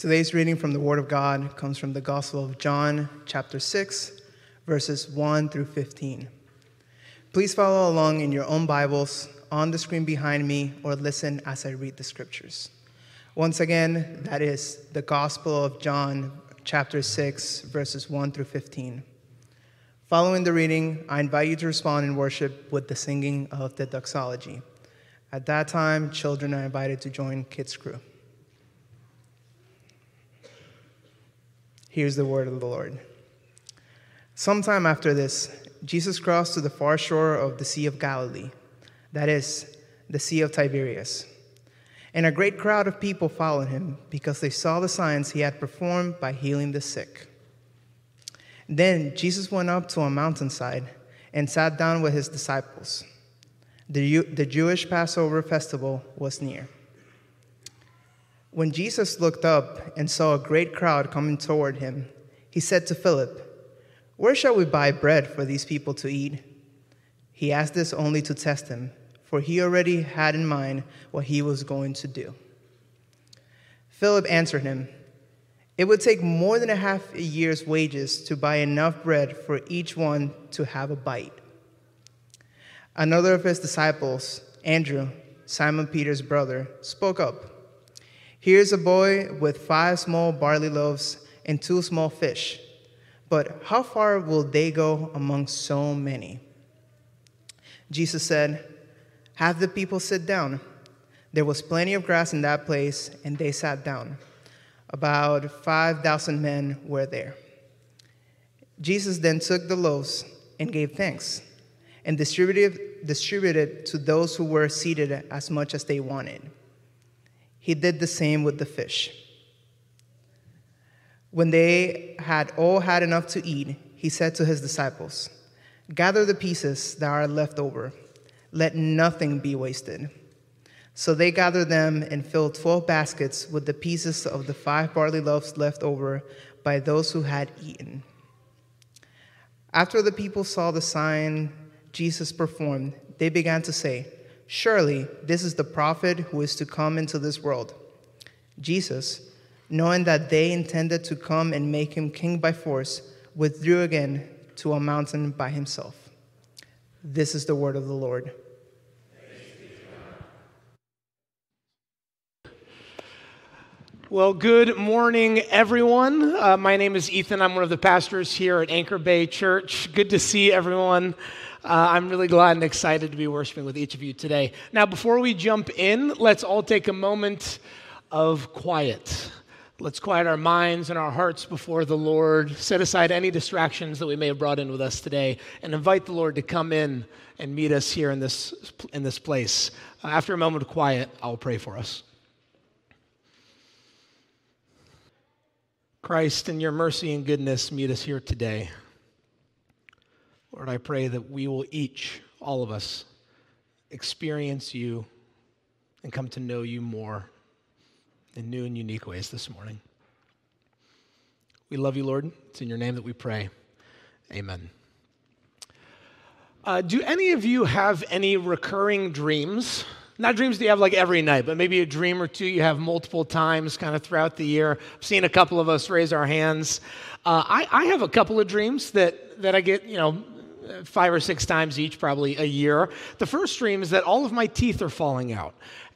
Today's reading from the Word of God comes from the Gospel of John, chapter 6, verses 1 through 15. Please follow along in your own Bibles on the screen behind me or listen as I read the scriptures. Once again, that is the Gospel of John, chapter 6, verses 1 through 15. Following the reading, I invite you to respond in worship with the singing of the doxology. At that time, children are invited to join Kids Crew. Here's the word of the Lord. Sometime after this, Jesus crossed to the far shore of the Sea of Galilee, that is, the Sea of Tiberias. And a great crowd of people followed him because they saw the signs he had performed by healing the sick. Then Jesus went up to a mountainside and sat down with his disciples. The, the Jewish Passover festival was near. When Jesus looked up and saw a great crowd coming toward him, he said to Philip, Where shall we buy bread for these people to eat? He asked this only to test him, for he already had in mind what he was going to do. Philip answered him, It would take more than a half a year's wages to buy enough bread for each one to have a bite. Another of his disciples, Andrew, Simon Peter's brother, spoke up. Here's a boy with five small barley loaves and two small fish. But how far will they go among so many? Jesus said, Have the people sit down. There was plenty of grass in that place, and they sat down. About 5,000 men were there. Jesus then took the loaves and gave thanks and distributed, distributed to those who were seated as much as they wanted. He did the same with the fish. When they had all had enough to eat, he said to his disciples, Gather the pieces that are left over, let nothing be wasted. So they gathered them and filled twelve baskets with the pieces of the five barley loaves left over by those who had eaten. After the people saw the sign Jesus performed, they began to say, Surely this is the prophet who is to come into this world. Jesus, knowing that they intended to come and make him king by force, withdrew again to a mountain by himself. This is the word of the Lord. Well, good morning, everyone. Uh, my name is Ethan. I'm one of the pastors here at Anchor Bay Church. Good to see everyone. Uh, I'm really glad and excited to be worshiping with each of you today. Now, before we jump in, let's all take a moment of quiet. Let's quiet our minds and our hearts before the Lord, set aside any distractions that we may have brought in with us today, and invite the Lord to come in and meet us here in this, in this place. Uh, after a moment of quiet, I'll pray for us. Christ, in your mercy and goodness, meet us here today. Lord, I pray that we will each, all of us, experience you and come to know you more in new and unique ways this morning. We love you, Lord. It's in your name that we pray. Amen. Uh, do any of you have any recurring dreams? Not dreams that you have like every night, but maybe a dream or two you have multiple times kind of throughout the year. I've seen a couple of us raise our hands. Uh, I, I have a couple of dreams that, that I get, you know, five or six times each, probably a year. The first dream is that all of my teeth are falling out.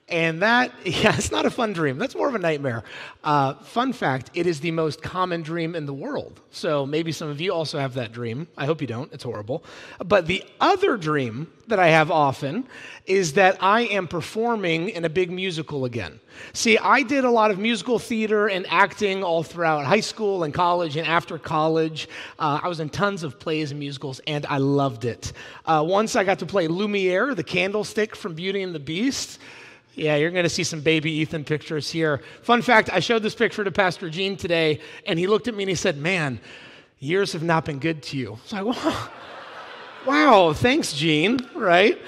And that, yeah, it's not a fun dream. That's more of a nightmare. Uh, fun fact it is the most common dream in the world. So maybe some of you also have that dream. I hope you don't, it's horrible. But the other dream that I have often is that I am performing in a big musical again. See, I did a lot of musical theater and acting all throughout high school and college and after college. Uh, I was in tons of plays and musicals, and I loved it. Uh, once I got to play Lumiere, the candlestick from Beauty and the Beast. Yeah, you're going to see some baby Ethan pictures here. Fun fact I showed this picture to Pastor Gene today, and he looked at me and he said, Man, years have not been good to you. So I wow, wow thanks, Gene, right?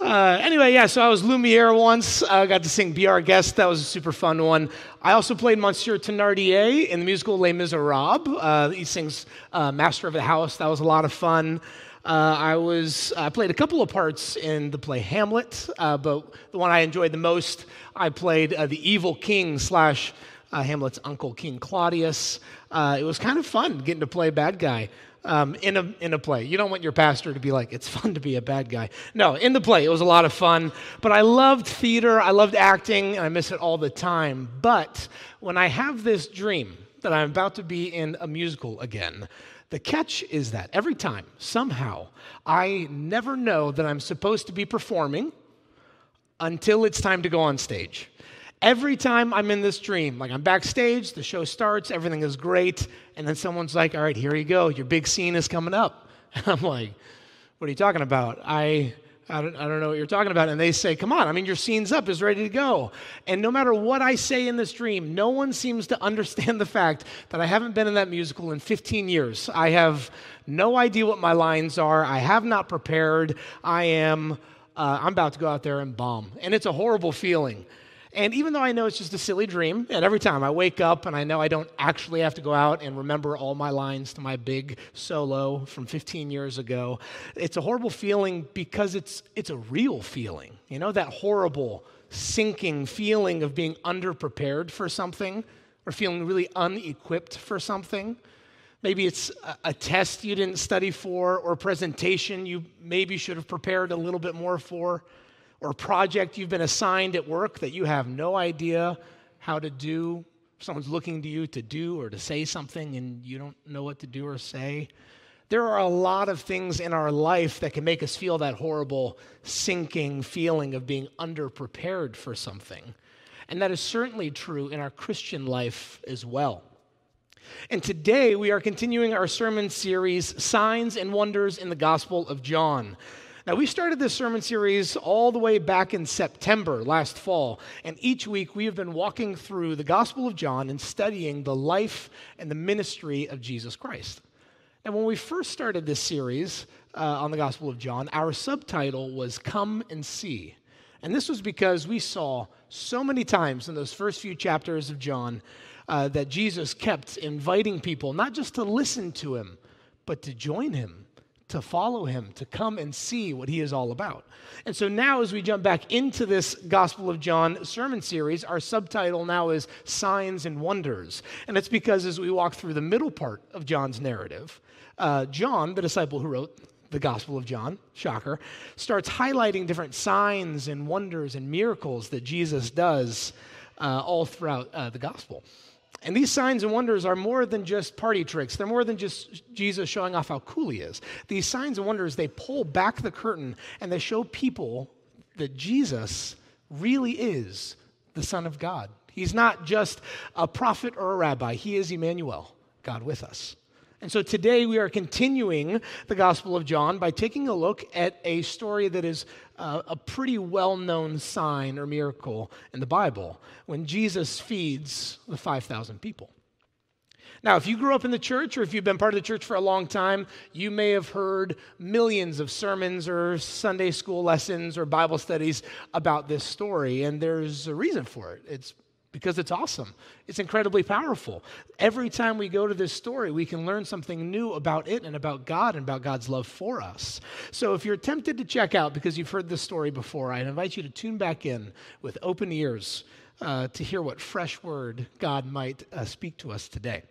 Uh, anyway, yeah, so I was Lumiere once. I got to sing Be Our Guest. That was a super fun one. I also played Monsieur Thénardier in the musical Les Miserables. Uh, he sings uh, Master of the House. That was a lot of fun. Uh, I was I played a couple of parts in the play Hamlet, uh, but the one I enjoyed the most, I played uh, the evil king slash uh, Hamlet's uncle, King Claudius. Uh, it was kind of fun getting to play bad guy. Um, in a in a play. You don't want your pastor to be like, it's fun to be a bad guy. No, in the play, it was a lot of fun. But I loved theater, I loved acting, and I miss it all the time. But when I have this dream that I'm about to be in a musical again, the catch is that every time, somehow, I never know that I'm supposed to be performing until it's time to go on stage. Every time I'm in this dream, like I'm backstage, the show starts, everything is great, and then someone's like, All right, here you go, your big scene is coming up. And I'm like, What are you talking about? I. I don't, I don't know what you're talking about. And they say, Come on, I mean, your scene's up, is ready to go. And no matter what I say in this dream, no one seems to understand the fact that I haven't been in that musical in 15 years. I have no idea what my lines are. I have not prepared. I am, uh, I'm about to go out there and bomb. And it's a horrible feeling. And even though I know it's just a silly dream, and every time I wake up and I know I don't actually have to go out and remember all my lines to my big solo from 15 years ago, it's a horrible feeling because it's, it's a real feeling. You know, that horrible, sinking feeling of being underprepared for something or feeling really unequipped for something. Maybe it's a, a test you didn't study for or a presentation you maybe should have prepared a little bit more for or project you've been assigned at work that you have no idea how to do. Someone's looking to you to do or to say something and you don't know what to do or say. There are a lot of things in our life that can make us feel that horrible, sinking feeling of being underprepared for something. And that is certainly true in our Christian life as well. And today we are continuing our sermon series, Signs and Wonders in the Gospel of John. Now, we started this sermon series all the way back in September last fall, and each week we have been walking through the Gospel of John and studying the life and the ministry of Jesus Christ. And when we first started this series uh, on the Gospel of John, our subtitle was Come and See. And this was because we saw so many times in those first few chapters of John uh, that Jesus kept inviting people not just to listen to him, but to join him to follow him, to come and see what he is all about. And so now, as we jump back into this Gospel of John sermon series, our subtitle now is Signs and Wonders. And it's because as we walk through the middle part of John's narrative, uh, John, the disciple who wrote the Gospel of John, shocker, starts highlighting different signs and wonders and miracles that Jesus does uh, all throughout uh, the Gospel. And these signs and wonders are more than just party tricks. They're more than just Jesus showing off how cool he is. These signs and wonders, they pull back the curtain and they show people that Jesus really is the Son of God. He's not just a prophet or a rabbi, he is Emmanuel, God with us. And so today we are continuing the Gospel of John by taking a look at a story that is uh, a pretty well known sign or miracle in the Bible when Jesus feeds the 5,000 people. Now, if you grew up in the church or if you've been part of the church for a long time, you may have heard millions of sermons or Sunday school lessons or Bible studies about this story, and there's a reason for it. It's because it's awesome. It's incredibly powerful. Every time we go to this story, we can learn something new about it and about God and about God's love for us. So if you're tempted to check out because you've heard this story before, I invite you to tune back in with open ears uh, to hear what fresh word God might uh, speak to us today.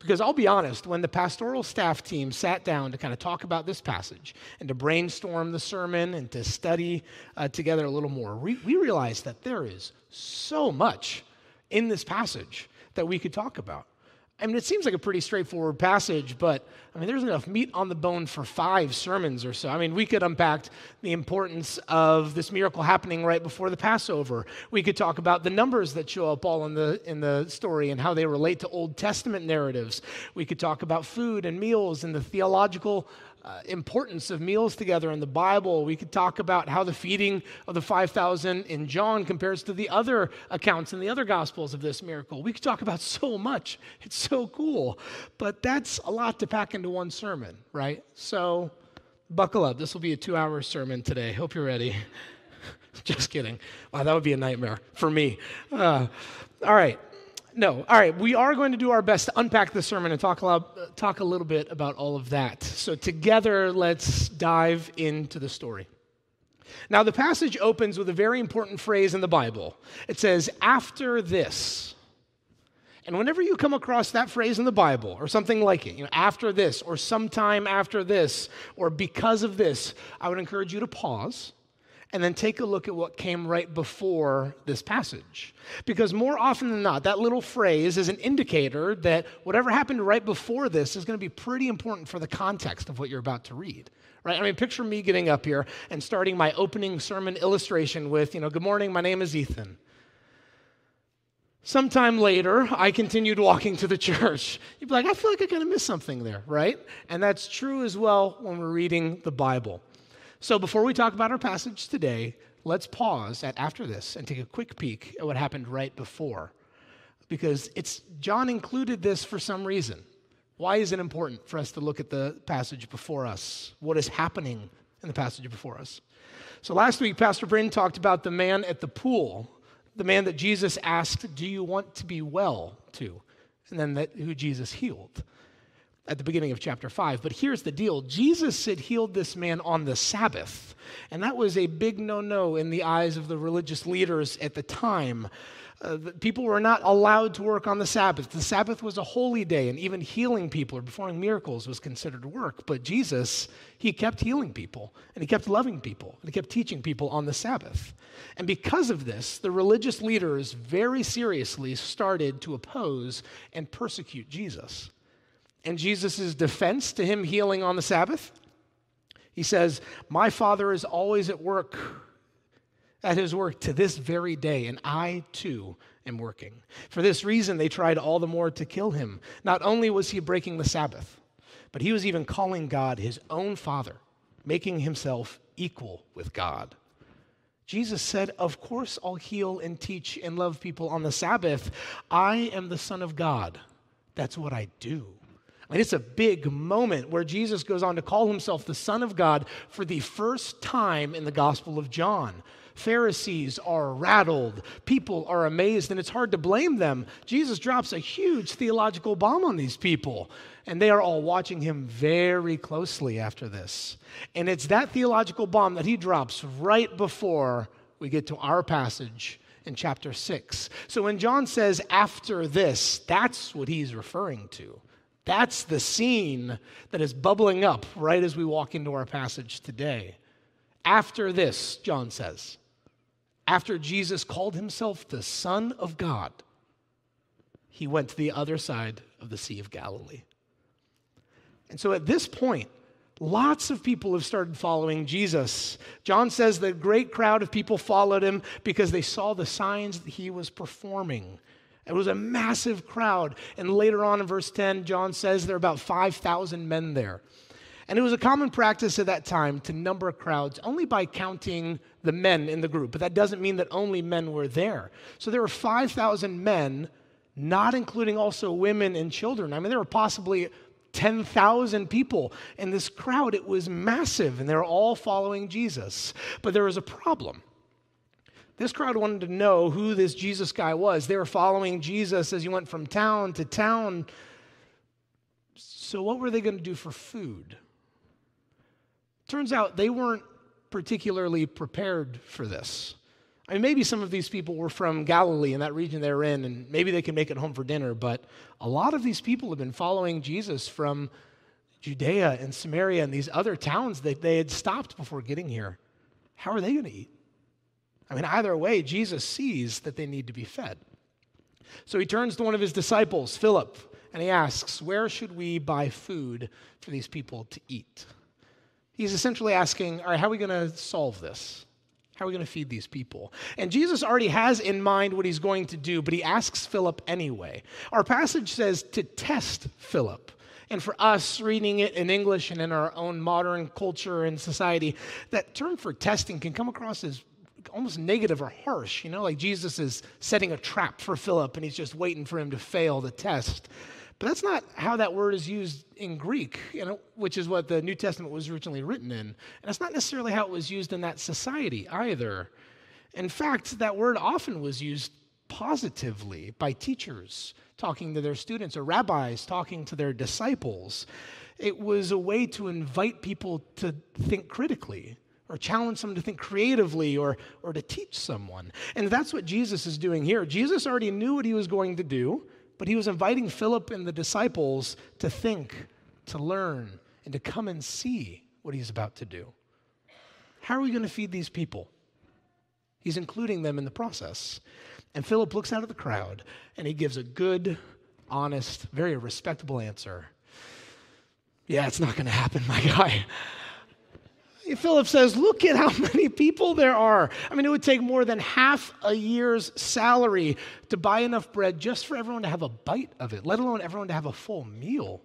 Because I'll be honest, when the pastoral staff team sat down to kind of talk about this passage and to brainstorm the sermon and to study uh, together a little more, we, we realized that there is so much in this passage that we could talk about. I mean, it seems like a pretty straightforward passage, but I mean, there's enough meat on the bone for five sermons or so. I mean, we could unpack the importance of this miracle happening right before the Passover. We could talk about the numbers that show up all in the, in the story and how they relate to Old Testament narratives. We could talk about food and meals and the theological uh, importance of meals together in the Bible. We could talk about how the feeding of the 5,000 in John compares to the other accounts in the other Gospels of this miracle. We could talk about so much. It's so cool. But that's a lot to pack into one sermon, right? So buckle up. This will be a two hour sermon today. Hope you're ready. Just kidding. Wow, that would be a nightmare for me. Uh, all right no. All right. We are going to do our best to unpack the sermon and talk a, lot, talk a little bit about all of that. So, together, let's dive into the story. Now, the passage opens with a very important phrase in the Bible. It says, After this. And whenever you come across that phrase in the Bible or something like it, you know, after this or sometime after this or because of this, I would encourage you to pause and then take a look at what came right before this passage. Because more often than not, that little phrase is an indicator that whatever happened right before this is going to be pretty important for the context of what you're about to read. Right? I mean, picture me getting up here and starting my opening sermon illustration with, you know, good morning, my name is Ethan. Sometime later, I continued walking to the church. You'd be like, I feel like I kind of missed something there, right? And that's true as well when we're reading the Bible. So before we talk about our passage today, let's pause at after this and take a quick peek at what happened right before. Because it's John included this for some reason. Why is it important for us to look at the passage before us? What is happening in the passage before us? So last week, Pastor Bryn talked about the man at the pool, the man that Jesus asked, Do you want to be well to? And then that, who Jesus healed at the beginning of chapter 5. But here's the deal Jesus had healed this man on the Sabbath. And that was a big no no in the eyes of the religious leaders at the time. Uh, the people were not allowed to work on the Sabbath. The Sabbath was a holy day, and even healing people or performing miracles was considered work. But Jesus, he kept healing people, and he kept loving people, and he kept teaching people on the Sabbath. And because of this, the religious leaders very seriously started to oppose and persecute Jesus. And Jesus' defense to him healing on the Sabbath, he says, My Father is always at work, at his work to this very day, and I too am working. For this reason, they tried all the more to kill him. Not only was he breaking the Sabbath, but he was even calling God his own Father, making himself equal with God. Jesus said, Of course, I'll heal and teach and love people on the Sabbath. I am the Son of God. That's what I do. And it's a big moment where Jesus goes on to call himself the Son of God for the first time in the Gospel of John. Pharisees are rattled, people are amazed, and it's hard to blame them. Jesus drops a huge theological bomb on these people, and they are all watching him very closely after this. And it's that theological bomb that he drops right before we get to our passage in chapter 6. So when John says after this, that's what he's referring to. That's the scene that is bubbling up right as we walk into our passage today. After this, John says, after Jesus called himself the Son of God, he went to the other side of the Sea of Galilee. And so at this point, lots of people have started following Jesus. John says the great crowd of people followed him because they saw the signs that he was performing. It was a massive crowd. And later on in verse 10, John says there are about 5,000 men there. And it was a common practice at that time to number crowds only by counting the men in the group. But that doesn't mean that only men were there. So there were 5,000 men, not including also women and children. I mean, there were possibly 10,000 people. in this crowd, it was massive, and they were all following Jesus. But there was a problem. This crowd wanted to know who this Jesus guy was. They were following Jesus as he went from town to town. So, what were they going to do for food? Turns out they weren't particularly prepared for this. I mean, maybe some of these people were from Galilee in that region they're in, and maybe they can make it home for dinner, but a lot of these people have been following Jesus from Judea and Samaria and these other towns that they had stopped before getting here. How are they going to eat? I mean, either way, Jesus sees that they need to be fed. So he turns to one of his disciples, Philip, and he asks, Where should we buy food for these people to eat? He's essentially asking, All right, how are we going to solve this? How are we going to feed these people? And Jesus already has in mind what he's going to do, but he asks Philip anyway. Our passage says to test Philip. And for us, reading it in English and in our own modern culture and society, that term for testing can come across as almost negative or harsh, you know, like Jesus is setting a trap for Philip and he's just waiting for him to fail the test. But that's not how that word is used in Greek, you know, which is what the New Testament was originally written in. And it's not necessarily how it was used in that society either. In fact, that word often was used positively by teachers talking to their students or rabbis talking to their disciples. It was a way to invite people to think critically or challenge someone to think creatively or, or to teach someone. And that's what Jesus is doing here. Jesus already knew what he was going to do. but he was inviting Philip and the disciples to think, to learn, and to come and see what he's about to do. How are we going to feed these people? He's including them in the process. And Philip looks out at the crowd and he gives a good, honest, very respectable answer. Yeah, it's not going to happen, my guy. Philip says, Look at how many people there are. I mean, it would take more than half a year's salary to buy enough bread just for everyone to have a bite of it, let alone everyone to have a full meal.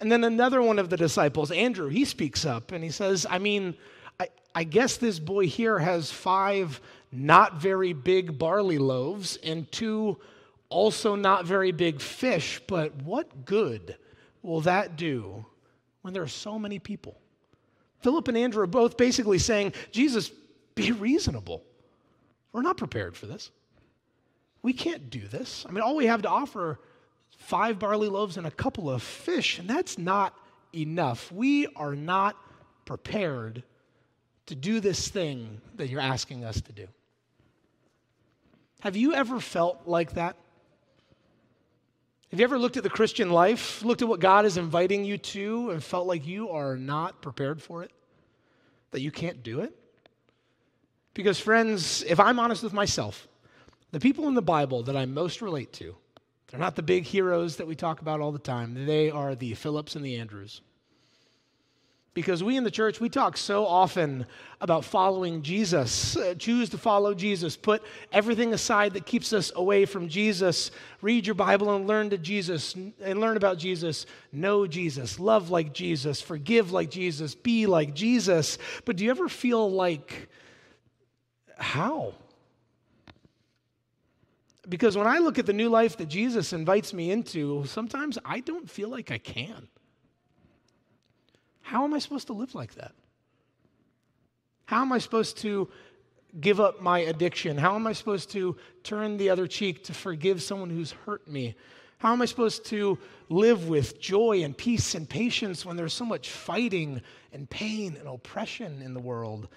And then another one of the disciples, Andrew, he speaks up and he says, I mean, I, I guess this boy here has five not very big barley loaves and two also not very big fish, but what good will that do when there are so many people? Philip and Andrew are both basically saying, Jesus, be reasonable. We're not prepared for this. We can't do this. I mean, all we have to offer five barley loaves and a couple of fish, and that's not enough. We are not prepared to do this thing that you're asking us to do. Have you ever felt like that? Have you ever looked at the Christian life, looked at what God is inviting you to, and felt like you are not prepared for it? That you can't do it? Because, friends, if I'm honest with myself, the people in the Bible that I most relate to, they're not the big heroes that we talk about all the time. They are the Philips and the Andrews because we in the church we talk so often about following jesus. Uh, choose to follow jesus. Put everything aside that keeps us away from jesus. Read your bible and learn to jesus and learn about jesus. Know jesus. Love like jesus. Forgive like jesus. Be like jesus. But do you ever feel like how? Because when i look at the new life that jesus invites me into sometimes i don't feel like i can how am I supposed to live like that? How am I supposed to give up my addiction? How am I supposed to turn the other cheek to forgive someone who's hurt me? How am I supposed to live with joy and peace and patience when there's so much fighting and pain and oppression in the world?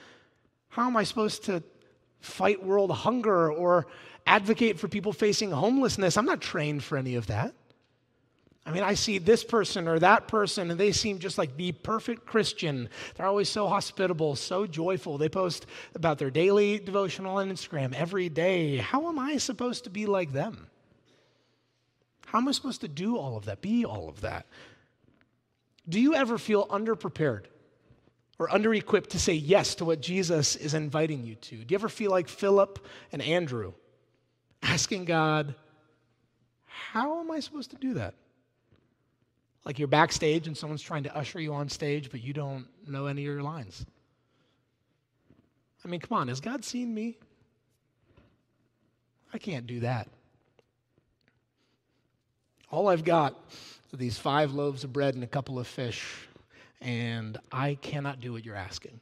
How am I supposed to fight world hunger or advocate for people facing homelessness? I'm not trained for any of that. I mean, I see this person or that person, and they seem just like the perfect Christian. They're always so hospitable, so joyful. They post about their daily devotional on Instagram every day. How am I supposed to be like them? How am I supposed to do all of that, be all of that? Do you ever feel underprepared or underequipped to say yes to what Jesus is inviting you to? Do you ever feel like Philip and Andrew asking God, How am I supposed to do that? Like you're backstage and someone's trying to usher you on stage, but you don't know any of your lines. I mean, come on, has God seen me? I can't do that. All I've got are these five loaves of bread and a couple of fish, and I cannot do what you're asking.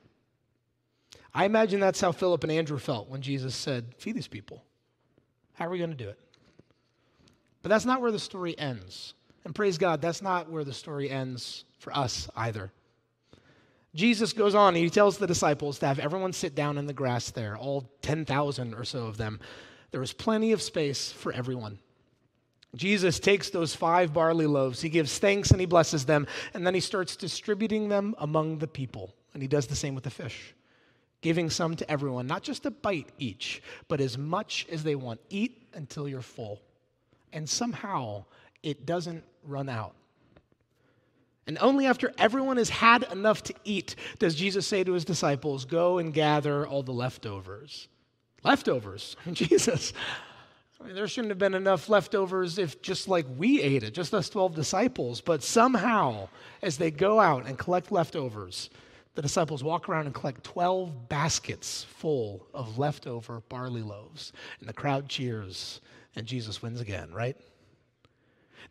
I imagine that's how Philip and Andrew felt when Jesus said, Feed these people. How are we going to do it? But that's not where the story ends. And praise God, that's not where the story ends for us either. Jesus goes on, and he tells the disciples to have everyone sit down in the grass there, all 10,000 or so of them. There was plenty of space for everyone. Jesus takes those five barley loaves, he gives thanks and he blesses them, and then he starts distributing them among the people. And he does the same with the fish, giving some to everyone, not just a bite each, but as much as they want. Eat until you're full. And somehow, it doesn't run out. And only after everyone has had enough to eat does Jesus say to his disciples, Go and gather all the leftovers. Leftovers? Jesus. I mean, there shouldn't have been enough leftovers if just like we ate it, just us 12 disciples. But somehow, as they go out and collect leftovers, the disciples walk around and collect 12 baskets full of leftover barley loaves. And the crowd cheers, and Jesus wins again, right?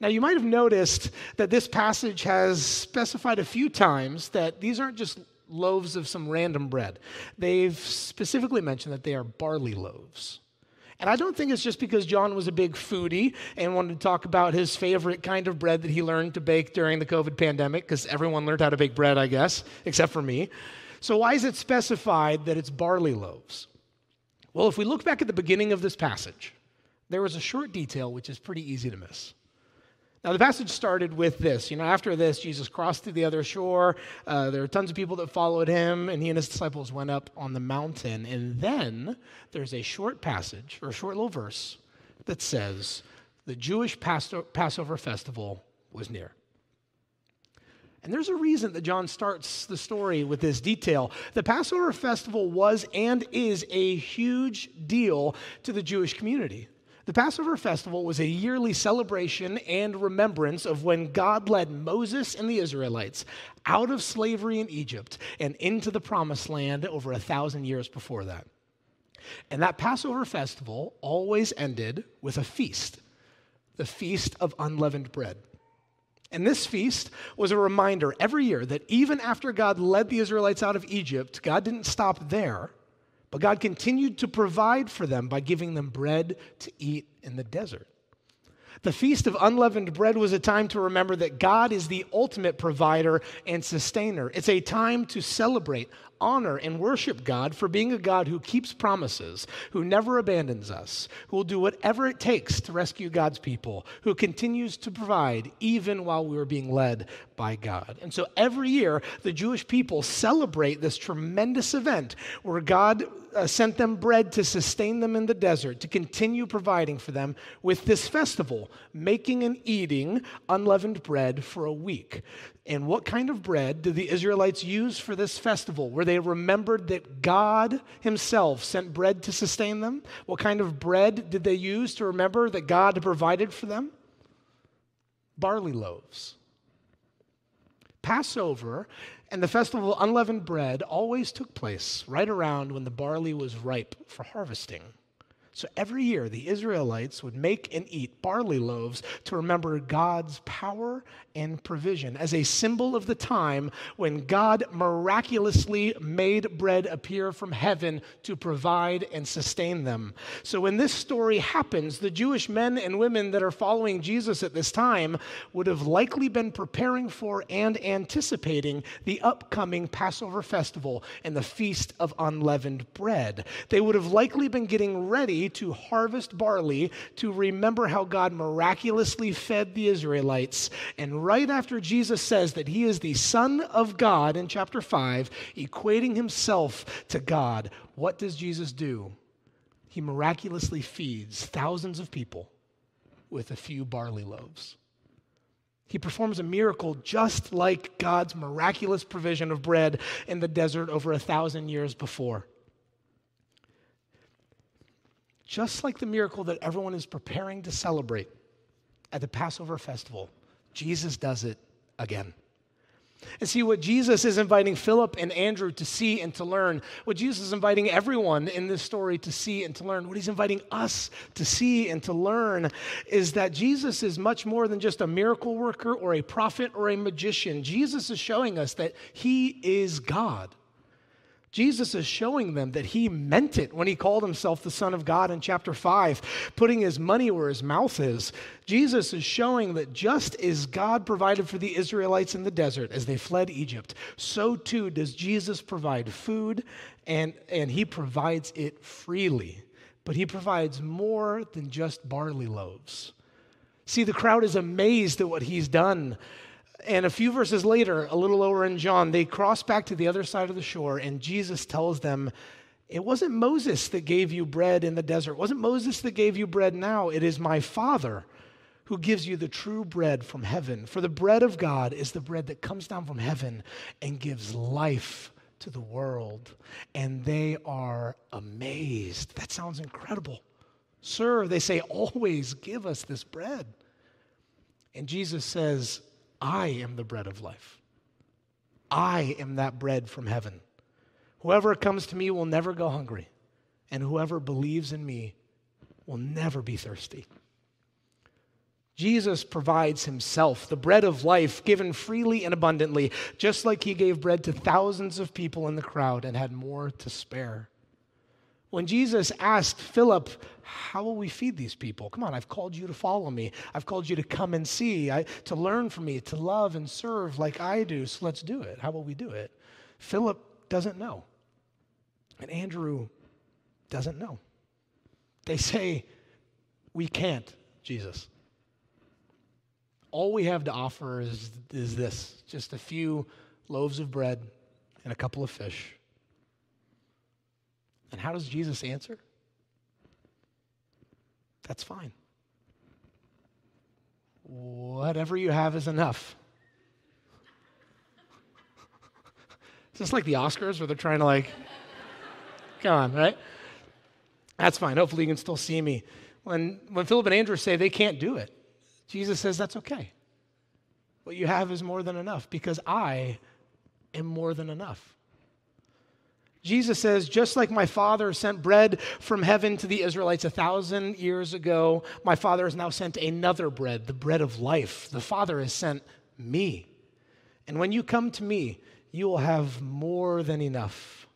Now, you might have noticed that this passage has specified a few times that these aren't just loaves of some random bread. They've specifically mentioned that they are barley loaves. And I don't think it's just because John was a big foodie and wanted to talk about his favorite kind of bread that he learned to bake during the COVID pandemic, because everyone learned how to bake bread, I guess, except for me. So, why is it specified that it's barley loaves? Well, if we look back at the beginning of this passage, there was a short detail which is pretty easy to miss. Now, the passage started with this. You know, after this, Jesus crossed to the other shore. Uh, there were tons of people that followed him, and he and his disciples went up on the mountain. And then there's a short passage, or a short little verse, that says, The Jewish Passover festival was near. And there's a reason that John starts the story with this detail. The Passover festival was and is a huge deal to the Jewish community. The Passover festival was a yearly celebration and remembrance of when God led Moses and the Israelites out of slavery in Egypt and into the promised land over a thousand years before that. And that Passover festival always ended with a feast, the Feast of Unleavened Bread. And this feast was a reminder every year that even after God led the Israelites out of Egypt, God didn't stop there. But God continued to provide for them by giving them bread to eat in the desert. The Feast of Unleavened Bread was a time to remember that God is the ultimate provider and sustainer. It's a time to celebrate, honor, and worship God for being a God who keeps promises, who never abandons us, who will do whatever it takes to rescue God's people, who continues to provide even while we are being led by God. And so every year, the Jewish people celebrate this tremendous event where God uh, sent them bread to sustain them in the desert, to continue providing for them with this festival, making and eating unleavened bread for a week. And what kind of bread did the Israelites use for this festival, where they remembered that God Himself sent bread to sustain them? What kind of bread did they use to remember that God provided for them? Barley loaves. Passover and the festival of unleavened bread always took place right around when the barley was ripe for harvesting. So every year, the Israelites would make and eat barley loaves to remember God's power and provision as a symbol of the time when God miraculously made bread appear from heaven to provide and sustain them. So when this story happens, the Jewish men and women that are following Jesus at this time would have likely been preparing for and anticipating the upcoming Passover festival and the Feast of Unleavened Bread. They would have likely been getting ready to harvest barley to remember how God miraculously fed the Israelites. And right after Jesus says that he is the Son of God in chapter 5, equating himself to God, what does Jesus do? He miraculously feeds thousands of people with a few barley loaves. He performs a miracle just like God's miraculous provision of bread in the desert over a thousand years before. Just like the miracle that everyone is preparing to celebrate at the Passover festival, Jesus does it again. And see what Jesus is inviting Philip and Andrew to see and to learn, what Jesus is inviting everyone in this story to see and to learn, what he's inviting us to see and to learn is that Jesus is much more than just a miracle worker or a prophet or a magician. Jesus is showing us that he is God. Jesus is showing them that he meant it when he called himself the Son of God in chapter 5, putting his money where his mouth is. Jesus is showing that just as God provided for the Israelites in the desert as they fled Egypt, so too does Jesus provide food, and, and he provides it freely. But he provides more than just barley loaves. See, the crowd is amazed at what he's done. And a few verses later, a little lower in John, they cross back to the other side of the shore, and Jesus tells them, It wasn't Moses that gave you bread in the desert. It wasn't Moses that gave you bread now. It is my Father who gives you the true bread from heaven. For the bread of God is the bread that comes down from heaven and gives life to the world. And they are amazed. That sounds incredible. Sir, they say, always give us this bread. And Jesus says, I am the bread of life. I am that bread from heaven. Whoever comes to me will never go hungry, and whoever believes in me will never be thirsty. Jesus provides himself, the bread of life, given freely and abundantly, just like he gave bread to thousands of people in the crowd and had more to spare. When Jesus asked Philip, How will we feed these people? Come on, I've called you to follow me. I've called you to come and see, I, to learn from me, to love and serve like I do. So let's do it. How will we do it? Philip doesn't know. And Andrew doesn't know. They say, We can't, Jesus. All we have to offer is, is this just a few loaves of bread and a couple of fish. And how does Jesus answer? That's fine. Whatever you have is enough. Is this like the Oscars where they're trying to like, come on, right? That's fine. Hopefully you can still see me. When, when Philip and Andrew say they can't do it, Jesus says that's okay. What you have is more than enough because I am more than enough. Jesus says, just like my father sent bread from heaven to the Israelites a thousand years ago, my father has now sent another bread, the bread of life. The Father has sent me. And when you come to me, you will have more than enough.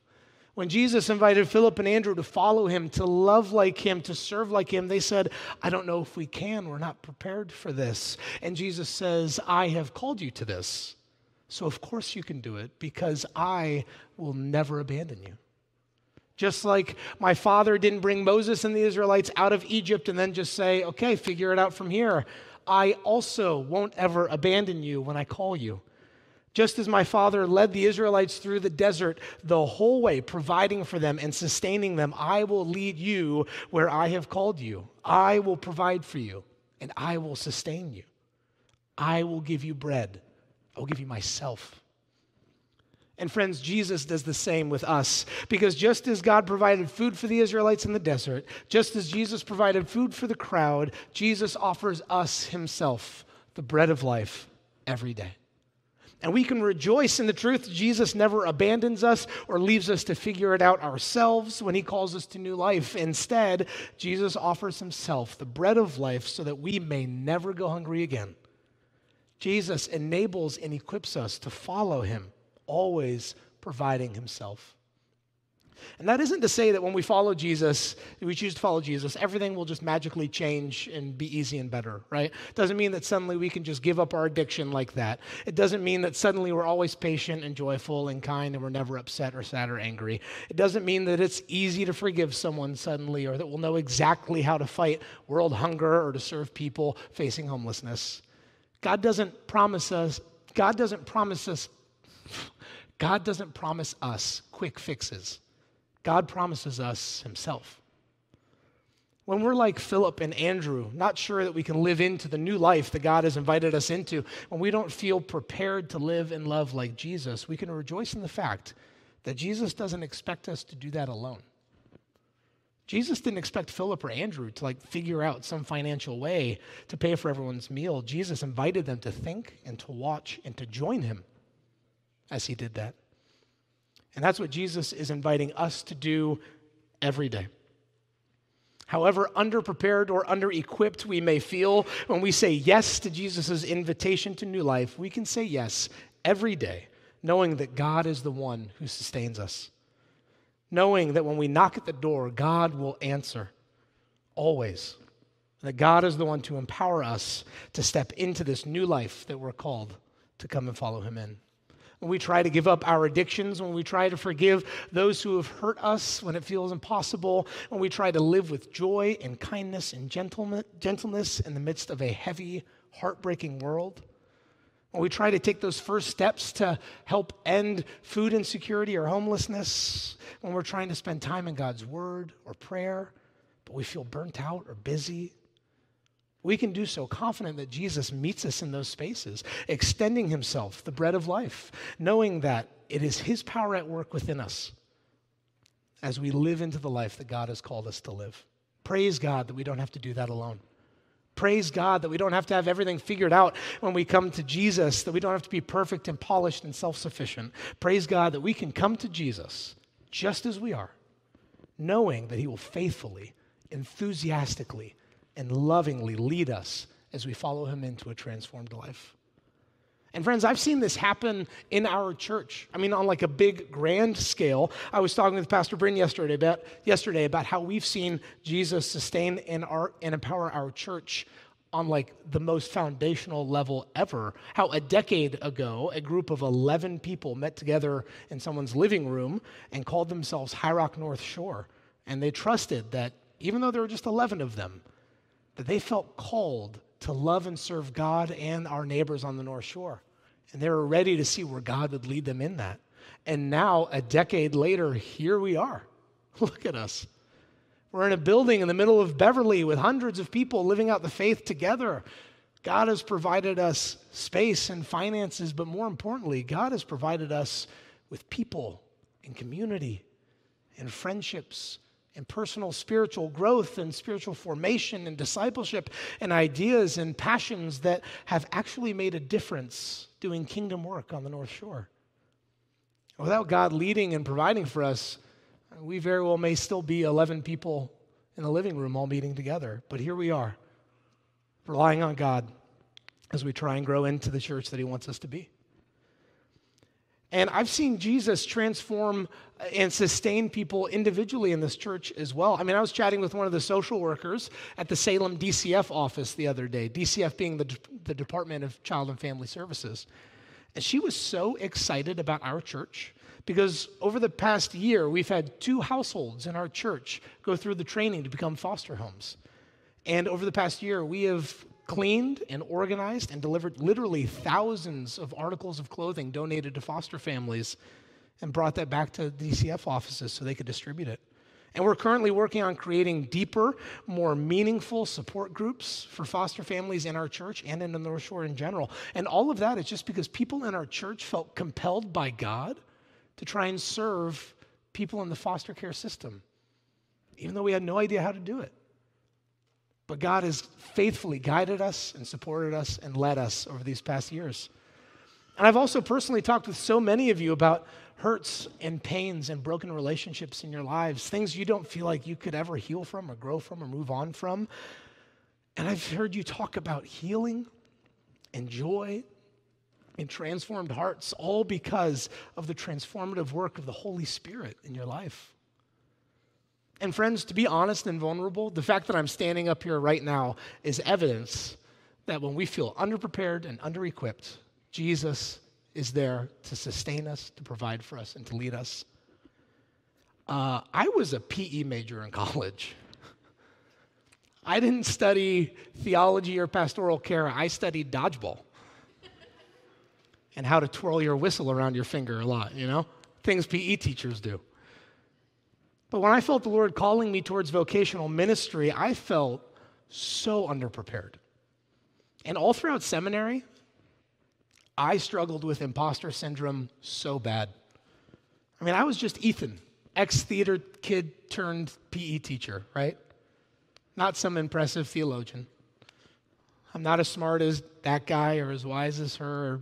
When Jesus invited Philip and Andrew to follow him, to love like him, to serve like him, they said, I don't know if we can. We're not prepared for this. And Jesus says, I have called you to this. So, of course, you can do it because I will never abandon you. Just like my father didn't bring Moses and the Israelites out of Egypt and then just say, okay, figure it out from here, I also won't ever abandon you when I call you. Just as my father led the Israelites through the desert the whole way, providing for them and sustaining them, I will lead you where I have called you. I will provide for you and I will sustain you. I will give you bread I will give you myself. And friends, Jesus does the same with us. Because just as God provided food for the Israelites in the desert, just as Jesus provided food for the crowd, Jesus offers us himself, the bread of life, every day. And we can rejoice in the truth Jesus never abandons us or leaves us to figure it out ourselves when he calls us to new life. Instead, Jesus offers himself, the bread of life, so that we may never go hungry again. Jesus enables and equips us to follow him, always providing himself. And that isn't to say that when we follow Jesus, we choose to follow Jesus, everything will just magically change and be easy and better, right? It doesn't mean that suddenly we can just give up our addiction like that. It doesn't mean that suddenly we're always patient and joyful and kind and we're never upset or sad or angry. It doesn't mean that it's easy to forgive someone suddenly or that we'll know exactly how to fight world hunger or to serve people facing homelessness. God doesn't promise us, God doesn't promise us, God doesn't promise us quick fixes. God promises us Himself. When we're like Philip and Andrew, not sure that we can live into the new life that God has invited us into, when we don't feel prepared to live and love like Jesus, we can rejoice in the fact that Jesus doesn't expect us to do that alone. Jesus didn't expect Philip or Andrew to like figure out some financial way to pay for everyone's meal. Jesus invited them to think and to watch and to join him as he did that. And that's what Jesus is inviting us to do every day. However underprepared or under-equipped we may feel when we say yes to Jesus' invitation to new life, we can say yes every day, knowing that God is the one who sustains us knowing that when we knock at the door, God will answer always. That God is the one to empower us to step into this new life that we're called to come and follow Him in. When we try to give up our addictions, when we try to forgive those who have hurt us when it feels impossible, when we try to live with joy and kindness and gentleness in the midst of a heavy, heartbreaking world, when we try to take those first steps to help end food insecurity or homelessness, when we're trying to spend time in God's Word or prayer, but we feel burnt out or busy, we can do so confident that Jesus meets us in those spaces, extending Himself, the bread of life, knowing that it is His power at work within us as we live into the life that God has called us to live. Praise God that we don't have to do that alone. Praise God that we don't have to have everything figured out when we come to Jesus, that we don't have to be perfect and polished and self sufficient. Praise God that we can come to Jesus just as we are, knowing that He will faithfully, enthusiastically, and lovingly lead us as we follow Him into a transformed life. And friends, I've seen this happen in our church. I mean, on like a big grand scale. I was talking with Pastor Bryn yesterday about yesterday about how we've seen Jesus sustain and, our, and empower our church on like the most foundational level ever. How a decade ago, a group of 11 people met together in someone's living room and called themselves High Rock North Shore. And they trusted that even though there were just 11 of them, that they felt called to love and serve God and our neighbors on the North Shore. And they were ready to see where God would lead them in that. And now, a decade later, here we are. Look at us. We're in a building in the middle of Beverly with hundreds of people living out the faith together. God has provided us space and finances, but more importantly, God has provided us with people and community and friendships and personal spiritual growth and spiritual formation and discipleship and ideas and passions that have actually made a difference doing kingdom work on the North Shore. Without God leading and providing for us, we very well may still be 11 people in the living room all meeting together. But here we are, relying on God as we try and grow into the church that He wants us to be. And I've seen Jesus transform uh, and sustain people individually in this church as well. I mean, I was chatting with one of the social workers at the Salem DCF office the other day, DCF being the, the Department of Child and Family Services. And she was so excited about our church because over the past year, we've had two households in our church go through the training to become foster homes. And over the past year, we have cleaned and organized and delivered literally thousands of articles of clothing donated to foster families and brought that back to DCF offices so they could distribute it. And we're currently working on creating deeper, more meaningful support groups for foster families in our church and in the North Shore in general. And all of that is just because people in our church felt compelled by God to try and serve people in the foster care system, even though we had no idea how to do it. But God has faithfully guided us and supported us and led us over these past years. And I've also personally talked with so many of you about hurts and pains and broken relationships in your lives, things you don't feel like you could ever heal from or grow from or move on from. And I've heard you talk about healing and joy and transformed hearts, all because of the transformative work of the Holy Spirit in your life. And friends, to be honest and vulnerable, the fact that I'm standing up here right now is evidence that when we feel underprepared and underequipped, Jesus is there to sustain us, to provide for us, and to lead us. Uh, I was a PE major in college. I didn't study theology or pastoral care, I studied dodgeball and how to twirl your whistle around your finger a lot, you know? Things PE teachers do. But when I felt the Lord calling me towards vocational ministry, I felt so underprepared. And all throughout seminary, I struggled with imposter syndrome so bad. I mean, I was just Ethan, ex theater kid turned PE teacher, right? Not some impressive theologian. I'm not as smart as that guy or as wise as her or,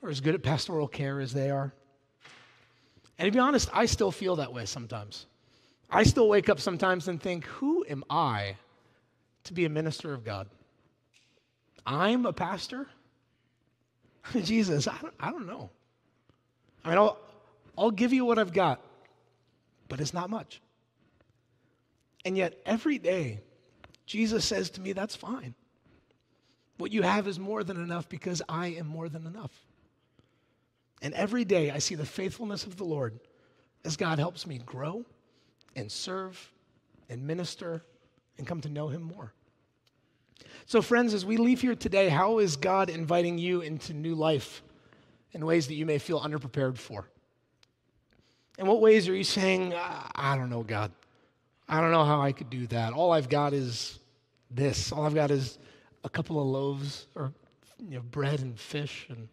or as good at pastoral care as they are. And to be honest, I still feel that way sometimes. I still wake up sometimes and think, who am I to be a minister of God? I'm a pastor? Jesus, I don't, I don't know. I mean, I'll, I'll give you what I've got, but it's not much. And yet, every day, Jesus says to me, That's fine. What you have is more than enough because I am more than enough. And every day, I see the faithfulness of the Lord as God helps me grow and serve and minister and come to know Him more. So, friends, as we leave here today, how is God inviting you into new life in ways that you may feel underprepared for? In what ways are you saying, ah, I don't know, God? I don't know how I could do that. All I've got is this. All I've got is a couple of loaves or you know, bread and fish and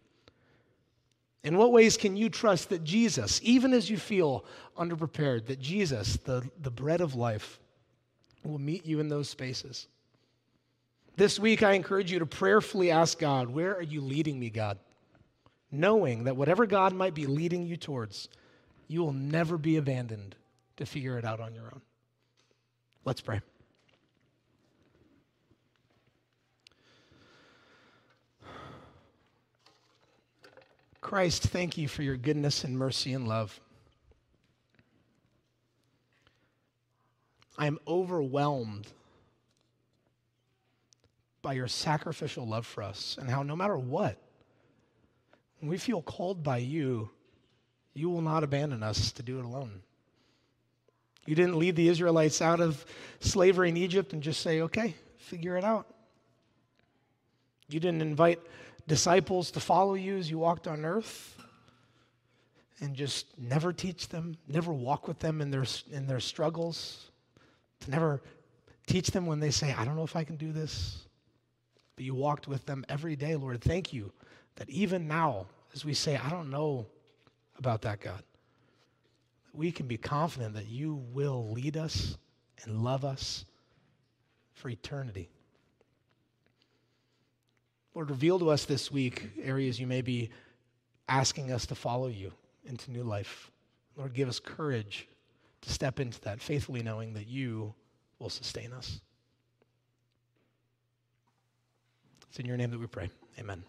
in what ways can you trust that Jesus, even as you feel underprepared, that Jesus, the, the bread of life, will meet you in those spaces? This week, I encourage you to prayerfully ask God, Where are you leading me, God? Knowing that whatever God might be leading you towards, you will never be abandoned to figure it out on your own. Let's pray. Christ, thank you for your goodness and mercy and love. I am overwhelmed by your sacrificial love for us and how no matter what, when we feel called by you, you will not abandon us to do it alone. You didn't lead the Israelites out of slavery in Egypt and just say, okay, figure it out. You didn't invite disciples to follow you as you walked on earth and just never teach them, never walk with them in their, in their struggles, to never teach them when they say, I don't know if I can do this. But you walked with them every day, Lord. Thank you that even now, as we say, I don't know about that, God, we can be confident that you will lead us and love us for eternity. Lord, reveal to us this week areas you may be asking us to follow you into new life. Lord, give us courage to step into that, faithfully knowing that you will sustain us. It's in your name that we pray. Amen.